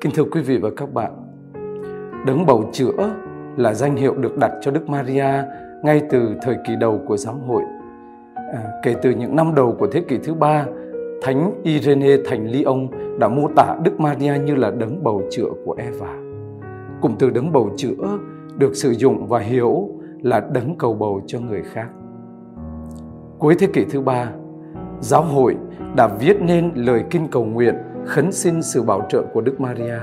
Kính thưa quý vị và các bạn, Đấng bầu chữa là danh hiệu được đặt cho Đức Maria ngay từ thời kỳ đầu của giáo hội. À, kể từ những năm đầu của thế kỷ thứ ba, Thánh Irene thành Lyon đã mô tả Đức Maria như là đấng bầu chữa của Eva. Cụm từ đấng bầu chữa được sử dụng và hiểu là đấng cầu bầu cho người khác. Cuối thế kỷ thứ ba, giáo hội đã viết nên lời kinh cầu nguyện khấn xin sự bảo trợ của Đức Maria.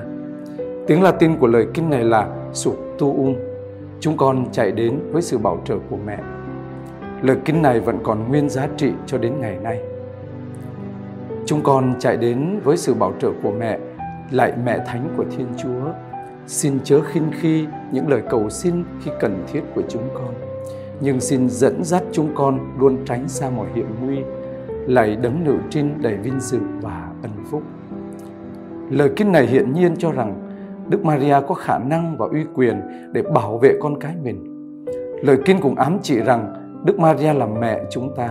Tiếng Latin của lời kinh này là Subtuum. Chúng con chạy đến với sự bảo trợ của mẹ. Lời kinh này vẫn còn nguyên giá trị cho đến ngày nay. Chúng con chạy đến với sự bảo trợ của mẹ, lại mẹ thánh của Thiên Chúa. Xin chớ khinh khi những lời cầu xin khi cần thiết của chúng con, nhưng xin dẫn dắt chúng con luôn tránh xa mọi hiểm nguy, lại đấng nữ trinh đầy vinh dự và ân phúc. Lời kinh này hiện nhiên cho rằng Đức Maria có khả năng và uy quyền để bảo vệ con cái mình. Lời kinh cũng ám chỉ rằng Đức Maria là mẹ chúng ta.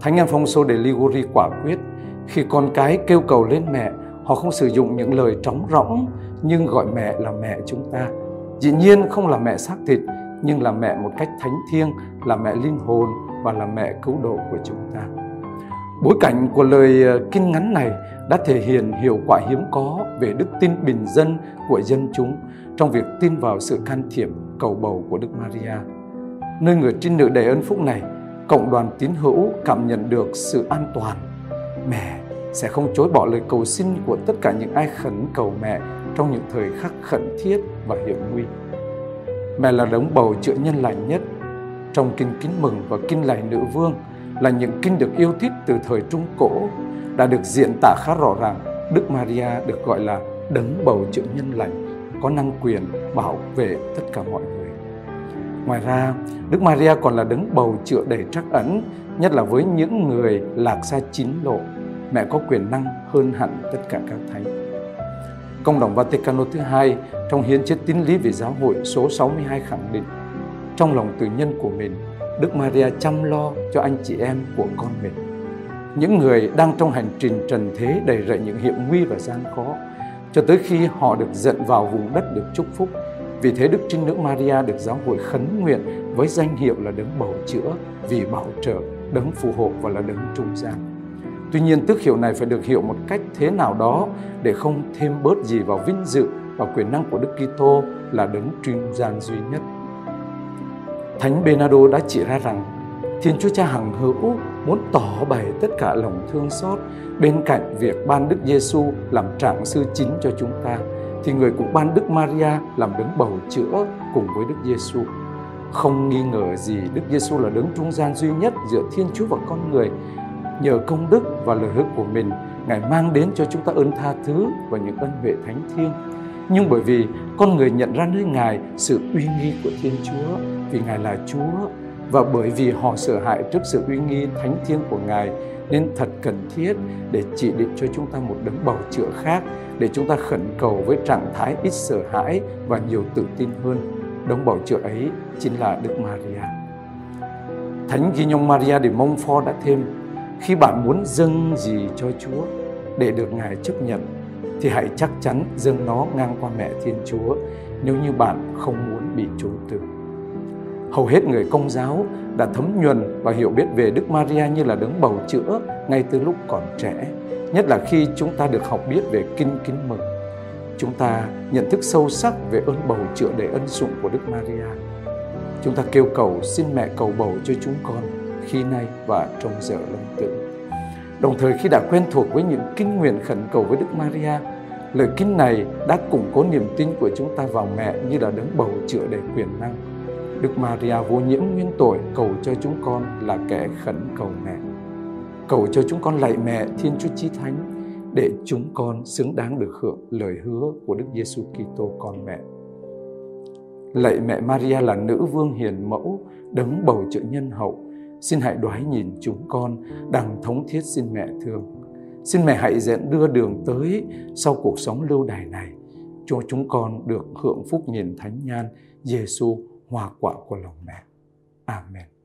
Thánh Alfonso de Liguri quả quyết khi con cái kêu cầu lên mẹ, họ không sử dụng những lời trống rỗng nhưng gọi mẹ là mẹ chúng ta. Dĩ nhiên không là mẹ xác thịt nhưng là mẹ một cách thánh thiêng, là mẹ linh hồn và là mẹ cứu độ của chúng ta. Bối cảnh của lời ờ, kinh ngắn này đã thể hiện hiệu quả hiếm có về đức tin bình dân của dân chúng trong việc tin vào sự can thiệp cầu bầu của Đức Maria. Nơi người trinh nữ đầy ơn phúc này, cộng đoàn tín hữu cảm nhận được sự an toàn. Mẹ sẽ không chối bỏ lời cầu xin của tất cả những ai khẩn cầu mẹ trong những thời khắc khẩn thiết và hiểm nguy. Mẹ là đấng bầu chữa nhân lành nhất trong kinh kính mừng và kinh lạy nữ vương là những kinh được yêu thích từ thời Trung Cổ đã được diễn tả khá rõ ràng. Đức Maria được gọi là đấng bầu chữa nhân lành, có năng quyền bảo vệ tất cả mọi người. Ngoài ra, Đức Maria còn là đấng bầu chữa đầy trắc ẩn, nhất là với những người lạc xa chín lộ. Mẹ có quyền năng hơn hẳn tất cả các thánh. Công đồng Vaticano thứ hai trong hiến chế tín lý về giáo hội số 62 khẳng định trong lòng tự nhân của mình Đức Maria chăm lo cho anh chị em của con mình. Những người đang trong hành trình trần thế đầy rẫy những hiểm nguy và gian khó, cho tới khi họ được dẫn vào vùng đất được chúc phúc. Vì thế Đức Trinh Nữ Maria được giáo hội khấn nguyện với danh hiệu là đấng bầu chữa, vì bảo trợ, đấng phù hộ và là đấng trung gian. Tuy nhiên tước hiệu này phải được hiểu một cách thế nào đó để không thêm bớt gì vào vinh dự và quyền năng của Đức Kitô là đấng trung gian duy nhất. Thánh Bernardo đã chỉ ra rằng Thiên Chúa Cha hằng hữu muốn tỏ bày tất cả lòng thương xót bên cạnh việc ban Đức Giêsu làm trạng sư chính cho chúng ta thì người cũng ban Đức Maria làm đấng bầu chữa cùng với Đức Giêsu. Không nghi ngờ gì Đức Giêsu là đấng trung gian duy nhất giữa Thiên Chúa và con người. Nhờ công đức và lời hứa của mình, Ngài mang đến cho chúng ta ơn tha thứ và những ân huệ thánh thiêng nhưng bởi vì con người nhận ra nơi Ngài, sự uy nghi của Thiên Chúa, vì Ngài là Chúa, và bởi vì họ sợ hãi trước sự uy nghi thánh thiêng của Ngài, nên thật cần thiết để chỉ định cho chúng ta một đấng bảo chữa khác, để chúng ta khẩn cầu với trạng thái ít sợ hãi và nhiều tự tin hơn. Đấng bảo chữa ấy chính là Đức Maria. Thánh Ghi Nhông Maria de Montfort đã thêm, khi bạn muốn dâng gì cho Chúa, để được Ngài chấp nhận thì hãy chắc chắn dâng nó ngang qua mẹ Thiên Chúa nếu như bạn không muốn bị chối từ. Hầu hết người công giáo đã thấm nhuần và hiểu biết về Đức Maria như là đấng bầu chữa ngay từ lúc còn trẻ, nhất là khi chúng ta được học biết về kinh kính mừng. Chúng ta nhận thức sâu sắc về ơn bầu chữa để ân sủng của Đức Maria. Chúng ta kêu cầu xin mẹ cầu bầu cho chúng con khi nay và trong giờ lâm tử. Đồng thời khi đã quen thuộc với những kinh nguyện khẩn cầu với Đức Maria, lời kinh này đã củng cố niềm tin của chúng ta vào mẹ như là đấng bầu chữa đầy quyền năng. Đức Maria vô nhiễm nguyên tội cầu cho chúng con là kẻ khẩn cầu mẹ. Cầu cho chúng con lạy mẹ Thiên Chúa Chí Thánh để chúng con xứng đáng được hưởng lời hứa của Đức Giêsu Kitô con mẹ. Lạy mẹ Maria là nữ vương hiền mẫu, đấng bầu chữa nhân hậu, Xin hãy đoái nhìn chúng con đang thống thiết xin mẹ thương. Xin mẹ hãy dẫn đưa đường tới sau cuộc sống lưu đày này, cho chúng con được hưởng phúc nhìn thánh nhan Giêsu hoa quả của lòng mẹ. Amen.